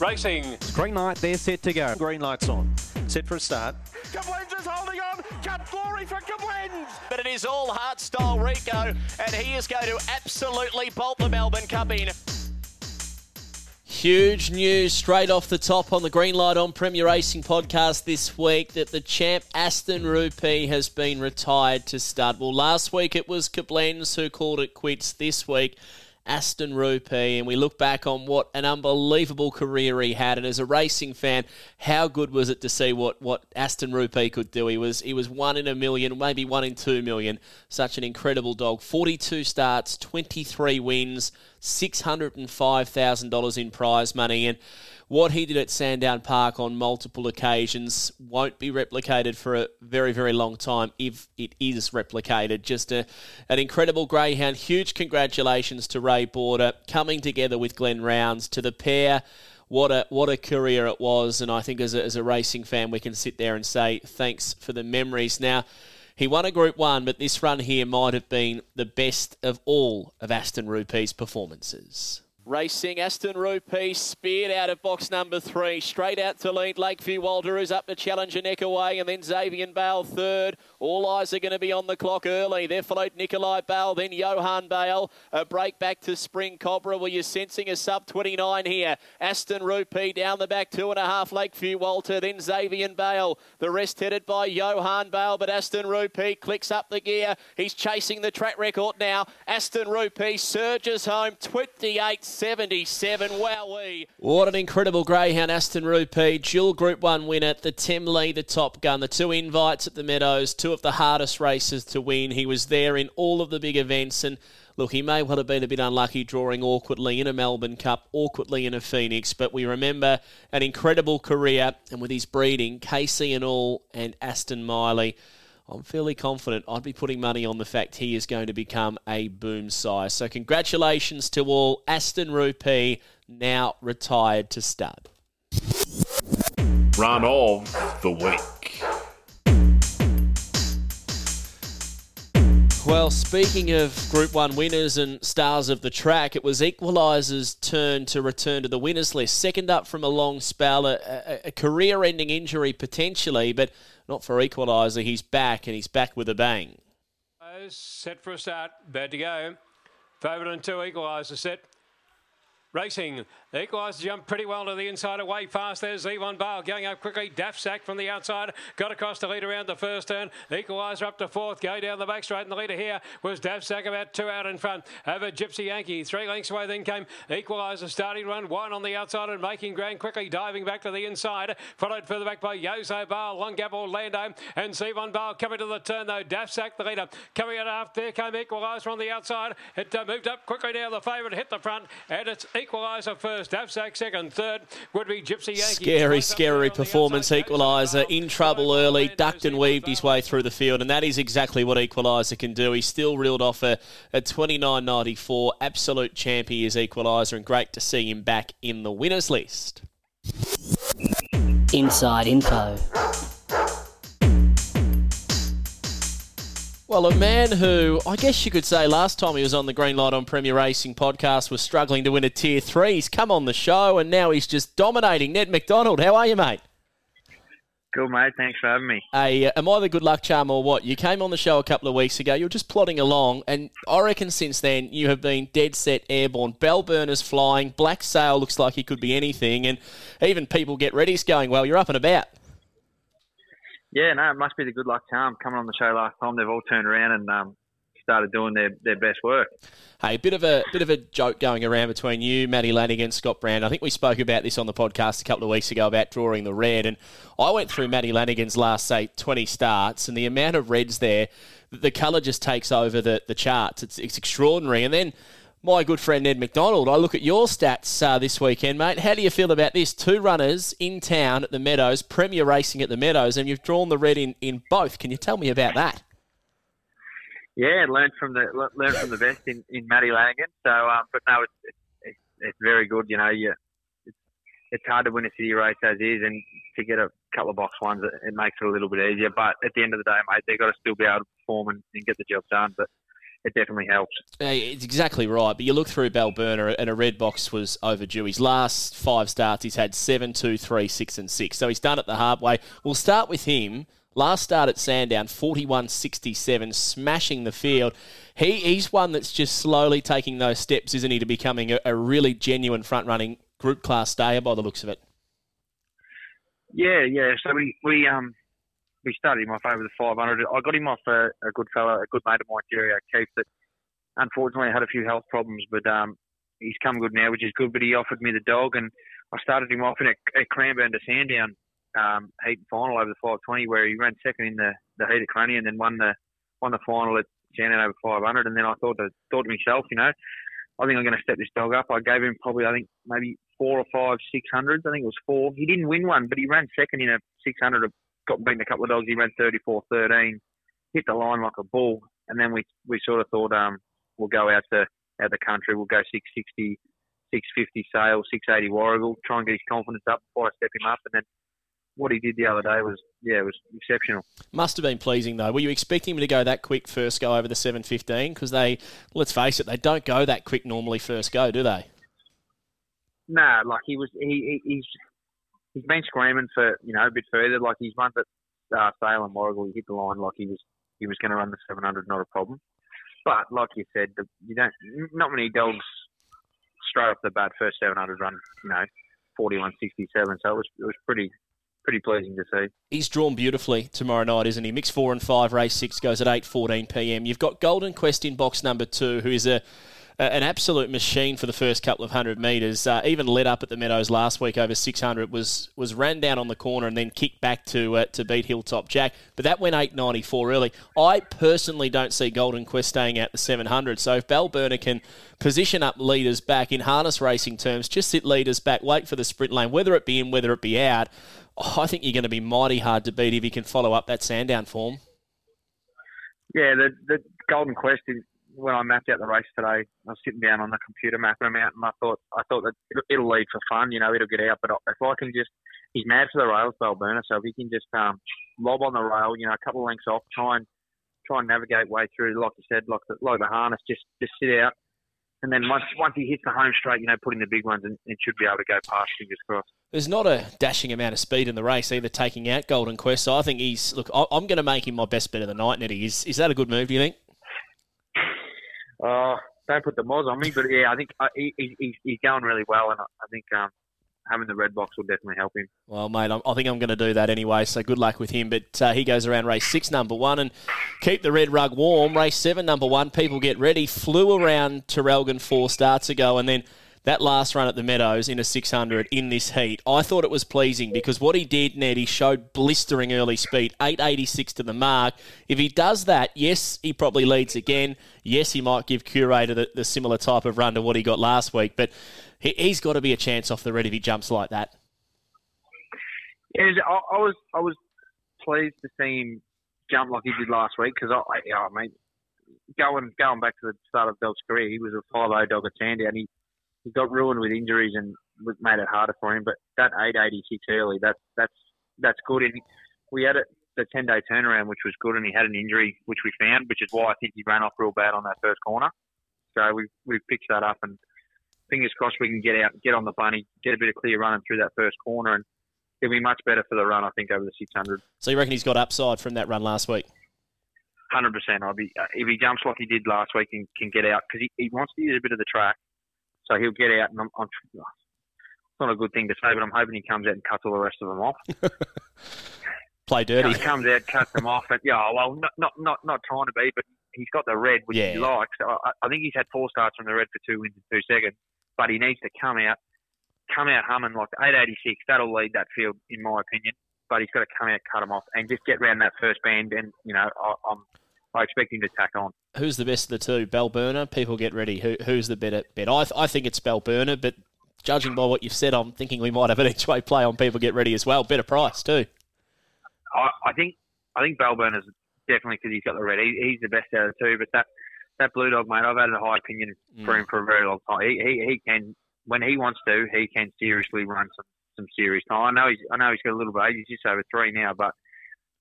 Racing. Green light, they're set to go. Green lights on. Set for a start. Kablenz is holding on. Cut glory for Kablenz. But it is all heart style Rico, and he is going to absolutely bolt the Melbourne Cup in. Huge news straight off the top on the Green Light on Premier Racing podcast this week that the champ Aston Rupee has been retired to stud. Well, last week it was Kablenz who called it quits. This week, Aston Rupee, and we look back on what an unbelievable career he had. And as a racing fan, how good was it to see what, what Aston Rupee could do? He was he was one in a million, maybe one in two million. Such an incredible dog. Forty two starts, twenty three wins, six hundred and five thousand dollars in prize money, and what he did at Sandown Park on multiple occasions won't be replicated for a very, very long time if it is replicated. Just a, an incredible greyhound. Huge congratulations to Ray Border coming together with Glenn Rounds to the pair. What a what a career it was, and I think as a, as a racing fan, we can sit there and say thanks for the memories. Now, he won a Group One, but this run here might have been the best of all of Aston Rupee's performances. Racing Aston Rupee speared out of box number three, straight out to lead Lakeview Walter, is up to challenge a neck away, and then Xavier Bale third. All eyes are going to be on the clock early. There followed Nikolai Bale, then Johan Bale. A break back to Spring Cobra. Well, you're sensing a sub 29 here. Aston Rupee down the back, two and a half Lakeview Walter, then Xavier Bale. The rest headed by Johan Bale, but Aston Rupee clicks up the gear. He's chasing the track record now. Aston Rupee surges home 28 77. Wowee. What an incredible greyhound, Aston Rupee. Dual Group 1 winner, the Temlee, the top gun, the two invites at the Meadows, two of the hardest races to win. He was there in all of the big events and Look, he may well have been a bit unlucky drawing awkwardly in a Melbourne Cup, awkwardly in a Phoenix, but we remember an incredible career and with his breeding, Casey and all, and Aston Miley. I'm fairly confident I'd be putting money on the fact he is going to become a boom size. So, congratulations to all. Aston Rupee now retired to stud. Run of the week. Well, speaking of Group 1 winners and stars of the track, it was Equalizer's turn to return to the winners list. Second up from a long spell, a, a, a career ending injury potentially, but not for Equaliser. He's back and he's back with a bang. Set for a start. Bad to go. Favourite and two. Equaliser set. Racing. Equaliser jumped pretty well to the inside, away fast. There's Yvonne Bale going up quickly. Daft Sack from the outside. Got across the lead around the first turn. Equaliser up to fourth. Go down the back straight. And the leader here was Daft Sack about two out in front. Over Gypsy Yankee. Three lengths away. Then came Equaliser starting run. One on the outside and making ground quickly. Diving back to the inside. Followed further back by Yoso Bale. Long gap Orlando. And Yvonne Bale coming to the turn though. Daft Sack the leader. Coming out after there came Equaliser on the outside. It uh, moved up quickly now. The favourite hit the front. And it's Equaliser first. Dafsack second, third would be Gypsy Yankee. Scary, scary performance. Equaliser in trouble early, ducked and weaved his way through the field, and that is exactly what Equaliser can do. He still reeled off a, a 29.94. Absolute champ he is Equaliser, and great to see him back in the winners list. Inside info. Well, a man who I guess you could say last time he was on the Green Light on Premier Racing podcast was struggling to win a Tier 3. He's come on the show and now he's just dominating. Ned McDonald, how are you, mate? Good, mate. Thanks for having me. Hey, uh, am I the good luck charm or what? You came on the show a couple of weeks ago. You were just plodding along, and I reckon since then you have been dead set airborne. Balburners flying. Black sail looks like he could be anything, and even people get ready's going well. You're up and about. Yeah, no, it must be the good luck charm. Coming on the show last time, they've all turned around and um, started doing their, their best work. Hey, a bit of a bit of a joke going around between you, Matty Lanigan, Scott Brand. I think we spoke about this on the podcast a couple of weeks ago about drawing the red, and I went through Matty Lanigan's last say twenty starts, and the amount of reds there, the colour just takes over the the charts. It's it's extraordinary, and then my good friend Ned McDonald. I look at your stats uh, this weekend, mate. How do you feel about this? Two runners in town at the Meadows, Premier Racing at the Meadows, and you've drawn the red in, in both. Can you tell me about that? Yeah, learned from the learned from the best in, in Matty Lanigan. So, um, but no, it's, it's, it's very good. You know, you, it's, it's hard to win a city race as is, and to get a couple of box ones, it, it makes it a little bit easier. But at the end of the day, mate, they've got to still be able to perform and, and get the job done. But it definitely helps. It's exactly right. But you look through Balburna, and a red box was overdue. His last five starts, he's had seven, two, three, six, and six. So he's done it the hard way. We'll start with him. Last start at Sandown, 41-67, smashing the field. He, he's one that's just slowly taking those steps, isn't he, to becoming a, a really genuine front-running group class stayer by the looks of it. Yeah, yeah. So we we um we started him off over the 500. I got him off a, a good fellow, a good mate of mine, Jerry O'Keefe, that unfortunately had a few health problems, but um he's come good now, which is good. But he offered me the dog, and I started him off in a, a Cranbourne to Sandown um, heat and final over the 520, where he ran second in the, the heat at Crunny and then won the won the final at Sandown over 500. And then I thought to thought to myself, you know, I think I'm going to step this dog up. I gave him probably, I think, maybe four or five 600s. I think it was four. He didn't win one, but he ran second in a 600. Got beaten a couple of dogs. He ran 34-13, hit the line like a bull. And then we we sort of thought, um, we'll go out to out the country. We'll go 660, 650 sale, 680 Warragul, Try and get his confidence up before I step him up. And then what he did the other day was, yeah, it was exceptional. Must have been pleasing though. Were you expecting him to go that quick first go over the 715? Because they, let's face it, they don't go that quick normally first go, do they? Nah, like he was, he, he's he's been screaming for you know a bit further. Like he's run at uh, Sale and Warragul, he hit the line like he was he was going to run the 700, not a problem. But like you said, the, you don't not many dogs straight off the bat first 700 run, you know, 41.67. So it was it was pretty pretty pleasing to see. He's drawn beautifully tomorrow night, isn't he? Mix four and five, race six goes at 8.14 p.m. You've got Golden Quest in box number two, who is a an absolute machine for the first couple of hundred metres. Uh, even led up at the Meadows last week over 600. Was was ran down on the corner and then kicked back to uh, to beat Hilltop Jack. But that went 8.94 early. I personally don't see Golden Quest staying out the 700. So if Balburner can position up leaders back in harness racing terms, just sit leaders back, wait for the sprint lane, whether it be in, whether it be out. I think you're going to be mighty hard to beat if he can follow up that Sandown form. Yeah, the the Golden Quest is when I mapped out the race today. I was sitting down on the computer mapping them out, and I thought I thought that it'll, lead for fun. You know, it'll get out. But if I can just, he's mad for the rails, Balburner. So if he can just um, lob on the rail, you know, a couple of lengths off, try and try and navigate way through, like you said, like the, like the harness, just just sit out. And then once once he hits the home straight, you know, put in the big ones and, and should be able to go past. Fingers crossed. There's not a dashing amount of speed in the race, either taking out Golden Quest. So I think he's look. I'm going to make him my best bet of the night, Nettie. Is is that a good move? Do you think? Uh, don't put the moz on me, but yeah, I think uh, he, he, he's going really well, and I, I think um, having the red box will definitely help him. Well, mate, I'm, i think I'm going to do that anyway, so good luck with him. But uh, he goes around race six, number one, and keep the red rug warm. Race seven, number one, people get ready. Flew around Traralgon four starts ago, and then that last run at the Meadows in a 600 in this heat, I thought it was pleasing because what he did, Ned, he showed blistering early speed, 886 to the mark. If he does that, yes, he probably leads again. Yes, he might give Curator the, the similar type of run to what he got last week, but he, has got to be a chance off the red if he jumps like that. Yeah, I, I was I was pleased to see him jump like he did last week because I, I, I mean, going going back to the start of Del's career, he was a 5 dog at Sandown. He he got ruined with injuries and made it harder for him. But that 886 early, that's that's that's good. And we had it the 10 day turnaround, which was good, and he had an injury, which we found, which is why I think he ran off real bad on that first corner. So we we picked that up, and fingers crossed we can get out, get on the bunny, get a bit of clear running through that first corner, and it'll be much better for the run, I think, over the 600. So you reckon he's got upside from that run last week? Hundred percent. I'll be if he jumps like he did last week and can get out because he, he wants to use a bit of the track so he'll get out, and I'm, I'm it's not a good thing to say, but I'm hoping he comes out and cuts all the rest of them off. Play dirty. he comes out, cuts them off, and yeah, well, not not not, not trying to be, but he's got the red, which yeah. he likes. I, I think he's had four starts from the red for two wins in two seconds, but he needs to come out, come out humming like 886. That'll lead that field, in my opinion. But he's got to come out, cut them off, and just get round that first band. And you know, I, I'm I expect him to tack on. Who's the best of the two? Balburner. People get ready. Who, who's the better bet? I, I think it's Balburner, but judging by what you've said, I'm thinking we might have an each way play on people get ready as well. Better price too. I, I think I think Balburner's definitely because he's got the red. He, he's the best out of the two. But that that blue dog, mate, I've had a high opinion mm. for him for a very long time. He, he he can when he wants to, he can seriously run some some serious time. I know he's I know he's got a little bit. He's just over three now, but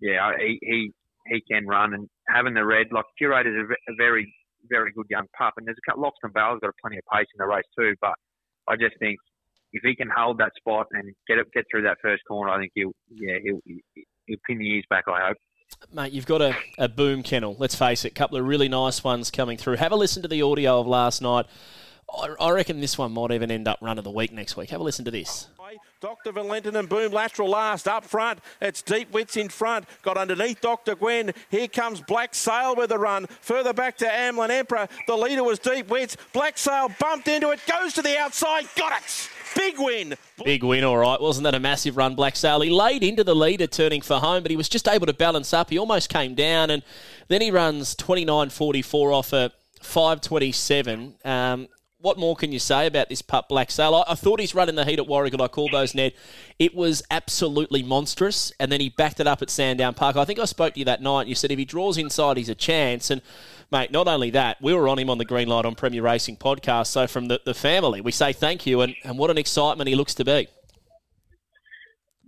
yeah, he he he can run and having the red like Curator's a, a very very good young pup, and there's a couple. Loxton Bale's got plenty of pace in the race too. But I just think if he can hold that spot and get it, get through that first corner, I think he'll yeah he'll he'll pin the ears back. I hope. Mate, you've got a, a boom kennel. Let's face it, a couple of really nice ones coming through. Have a listen to the audio of last night. I, I reckon this one might even end up run of the week next week. Have a listen to this. Dr. Valentin and Boom lateral last up front. It's Deep Wits in front. Got underneath Dr. Gwen. Here comes Black Sail with a run. Further back to Amlin Emperor. The leader was Deep Wits. Black Sail bumped into it. Goes to the outside. Got it. Big win. Big win, all right. Wasn't that a massive run, Black Sail? He laid into the leader turning for home, but he was just able to balance up. He almost came down, and then he runs 29.44 off a 5.27. Um, what more can you say about this pup, Black Sail? I, I thought he's running the heat at Warragul. I called those, Ned. It was absolutely monstrous, and then he backed it up at Sandown Park. I think I spoke to you that night, and you said if he draws inside, he's a chance. And, mate, not only that, we were on him on the Green Light on Premier Racing podcast. So from the, the family, we say thank you, and, and what an excitement he looks to be.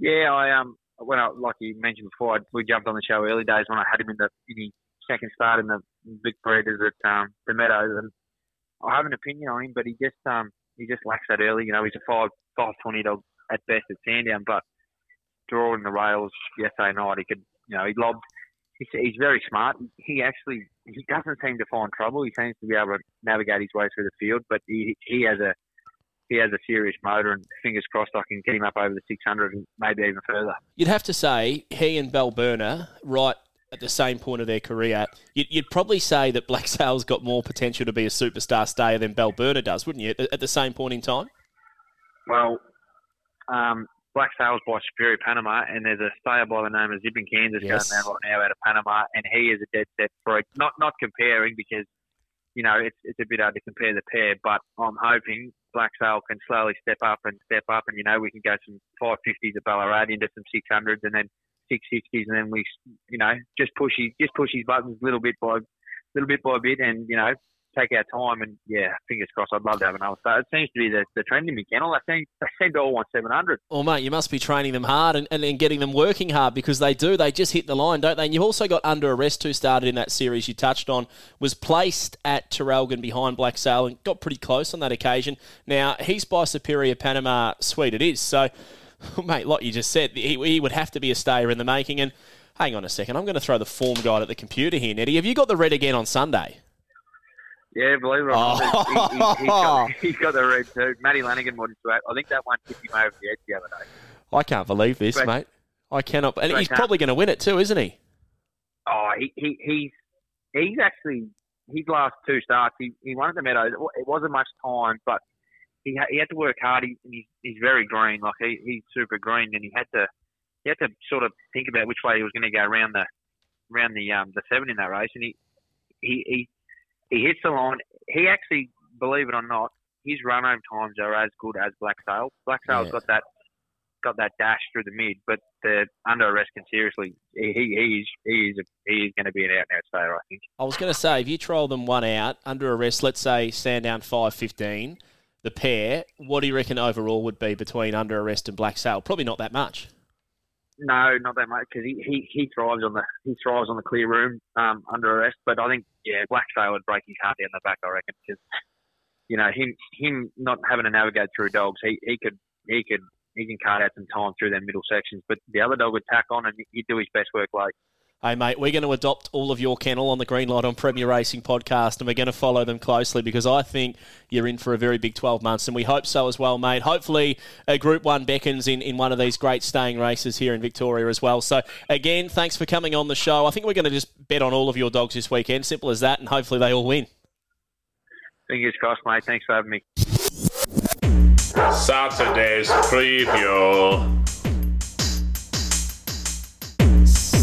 Yeah, I um when I like you mentioned before, I, we jumped on the show early days when I had him in the in his second start in the big breeders at um, the Meadows, and I have an opinion on him, but he just um he just lacks that early. You know, he's a five five twenty dog at best at Sandown, but drawing the rails yesterday night, he could you know he lobbed. He's, he's very smart. He actually he doesn't seem to find trouble. He seems to be able to navigate his way through the field, but he he has a he has a serious motor, and fingers crossed I can get him up over the 600 and maybe even further. You'd have to say he and Balberna, right at the same point of their career, you'd, you'd probably say that Black Sail's got more potential to be a superstar stayer than Balberna does, wouldn't you, at, at the same point in time? Well, um, Black Sail's by Superior Panama, and there's a stayer by the name of Zipping Kansas Yes. going around right now out of Panama, and he is a dead set for it. Not not comparing because you know it's it's a bit hard to compare the pair, but I'm hoping Black Sail can slowly step up and step up, and you know we can go some 550s at Ballarat into some 600s, and then 660s, and then we you know just push his just push his buttons little bit by little bit by bit, and you know take our time, and yeah, fingers crossed. I'd love to have another start. It seems to be the, the trend in McKennel. They seem they seem to all want 700. Well, mate, you must be training them hard and, and, getting them working hard because they do. They just hit the line, don't they? And you've also got Under Arrest, who started in that series you touched on, was placed at Traralgon behind Black Sail and got pretty close on that occasion. Now, he's by Superior Panama Sweet, it is. So, mate, like you just said, he, he would have to be a stayer in the making. And hang on a second, I'm going to throw the form guide at the computer here, Nettie. Have you got the red again on Sunday? Yeah, believe it or not, Oh. he, he, he's, oh. got, got the red too. Matty Lanigan wanted to act. I think that one tipped him over the edge the other day. I can't believe this, But- mate. I cannot. And he's probably going to win it too, isn't he? Oh, he, he he's he's actually his last two starts. He he won at the Meadows. It It wasn't much time, but he ha- he had to work hard. He, he's he's very green. Like he, he's super green, and he had to he had to sort of think about which way he was going to go around the around the um the seven in that race, and he he he, he hits the line. He actually, believe it or not, his run home times are as good as Black Sail. Black Sail's Yeah. got that got that dash through the mid, but the under arrest can seriously he he is he is a, he is going to be an out out stayer, I think. I was going to say, if you trial them one out under arrest, let's say stand down five fifteen, the pair, what do you reckon overall would be between under arrest and black sail? Probably not that much. No, not that much because he, he, he thrives on the he thrives on the clear room um, under arrest. But I think yeah, Black Sail would break his heart down the back. I reckon because you know him him not having to navigate through dogs, he, he could he could he can cut out some time through their middle sections. But the other dog would tack on and he'd do his best work late. Hey, mate, we're going to adopt all of your kennel on the Green Light on Premier Racing podcast, and we're going to follow them closely because I think you're in for a very big 12 months, and we hope so as well, mate. Hopefully, a Group 1 beckons in, in one of these great staying races here in Victoria as well. So, again, thanks for coming on the show. I think we're going to just bet on all of your dogs this weekend. Simple as that, and hopefully they all win. Fingers crossed, mate. Thanks for having me. Saturday's preview.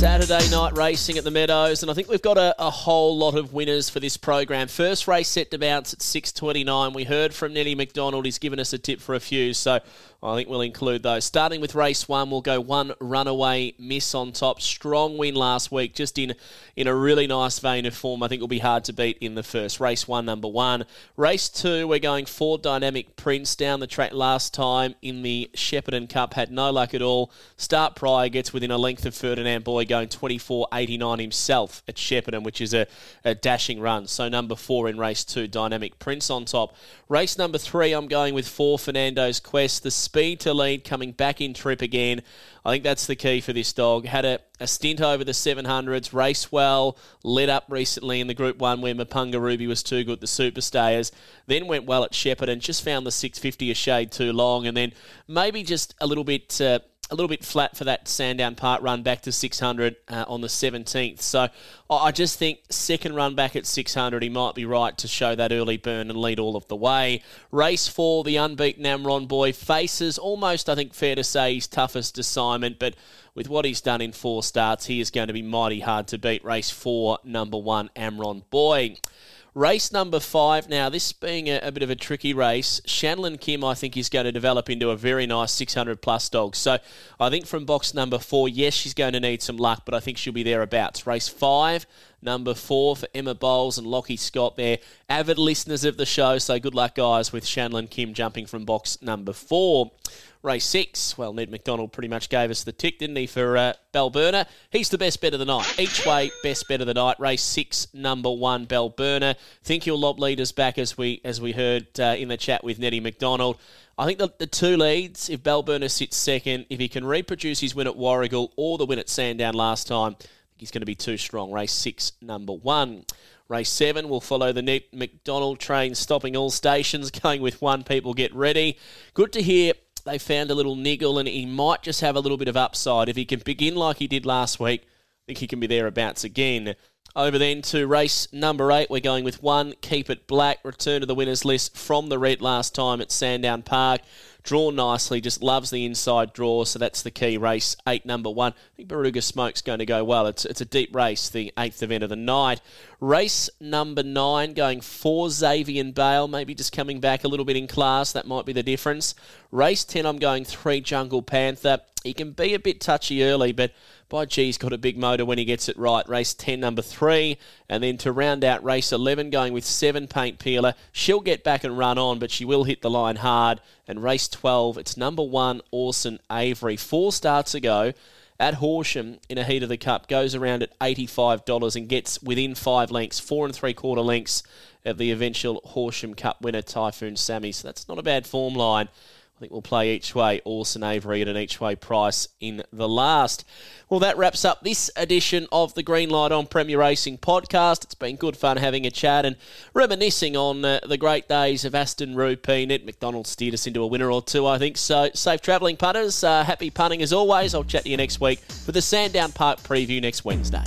Saturday night racing at the Meadows, and I think we've got a, a whole lot of winners for this program. First race set to bounce at 6.29. We heard from Nelly McDonald. He's given us a tip for a few, so I think we'll include those. Starting with race one, we'll go one runaway miss on top. Strong win last week, just in in a really nice vein of form. I think will be hard to beat in the first. Race one, number one. Race two, we're going for Dynamic Prince down the track last time in the Shepparton Cup. Had no luck at all. Start Prior gets within a length of Ferdinand Boy going 24.89 himself at Shepparton, which is a, a dashing run. So number four in race two, Dynamic Prince on top. Race number three, I'm going with four Fernando's Quest. The speed to lead coming back in trip again. I think that's the key for this dog. Had a, a stint over the 700s, race well, lit up recently in the Group 1 where Mapunga Ruby was too good, the Superstayers. Then went well at Shepparton, just found the 650 a shade too long, and then maybe just a little bit. Uh, a little bit flat for that Sandown Park run back to 600 uh, on the 17th. So I just think second run back at 600, he might be right to show that early burn and lead all of the way. Race four, the unbeaten Amron boy faces almost, I think, fair to say, his toughest assignment, but with what he's done in four starts, he is going to be mighty hard to beat. Race four, number one, Amron boy. Race number five now, this being a, a, bit of a tricky race, Shanlin Kim, I think, is going to develop into a very nice 600 plus dog. So I think from box number four, yes, she's going to need some luck, but I think she'll be thereabouts. Race five, number four for Emma Bowles and Lockie Scott there. Avid listeners of the show, so good luck, guys, with Shanlin Kim jumping from box number four. Race six, well, Ned McDonald pretty much gave us the tick, didn't he, for uh, Balburna? He's the best bet of the night. Each way, best bet of the night. Race six, number one, Balburna. Think he'll lob leaders back as we as we heard uh, in the chat with Neddy McDonald. I think the, the two leads, if Balburna sits second, if he can reproduce his win at Warragul or the win at Sandown last time, he's going to be too strong. Race six, number one. Race 7 will follow the Ned McDonald train stopping all stations, going with one people get ready. Good to hear they found a little niggle and he might just have a little bit of upside. If he can begin like he did last week, I think he can be thereabouts again. Over then to race number eight, we're going with one, Keep It Black, return to the winners list from the red last time at Sandown Park. Drawn nicely, just loves the inside draw, so that's the key race. Eight, number one. I think Baruga Smoke's going to go well. It's, it's a deep race, the eighth event of the night. Race number nine, going for Xavier Bale, maybe just coming back a little bit in class. That might be the difference. Race 10, I'm going three, Jungle Panther. He can be a bit touchy early, but by G, he's got a big motor when he gets it right. Race 10, number 3. And then to round out race 11, going with 7, Paint Peeler. She'll get back and run on, but she will hit the line hard. And race 12, it's number 1, Orson Avery. Four starts ago at Horsham in a heat of the cup goes around at $85 and gets within five lengths, four and three quarter lengths of the eventual Horsham Cup winner Typhoon Sammy. So that's not a bad form line. I think we'll play each way, Orson Avery at an each way price in the last. Well, that wraps up this edition of the Green Light on Premier Racing podcast. It's been good fun having a chat and reminiscing on uh, the great days of Aston Rupee. Ned McDonald steered us into a winner or two, I think. So, safe travelling, punters. Uh, happy punting as always. I'll chat to you next week for the Sandown Park preview next Wednesday.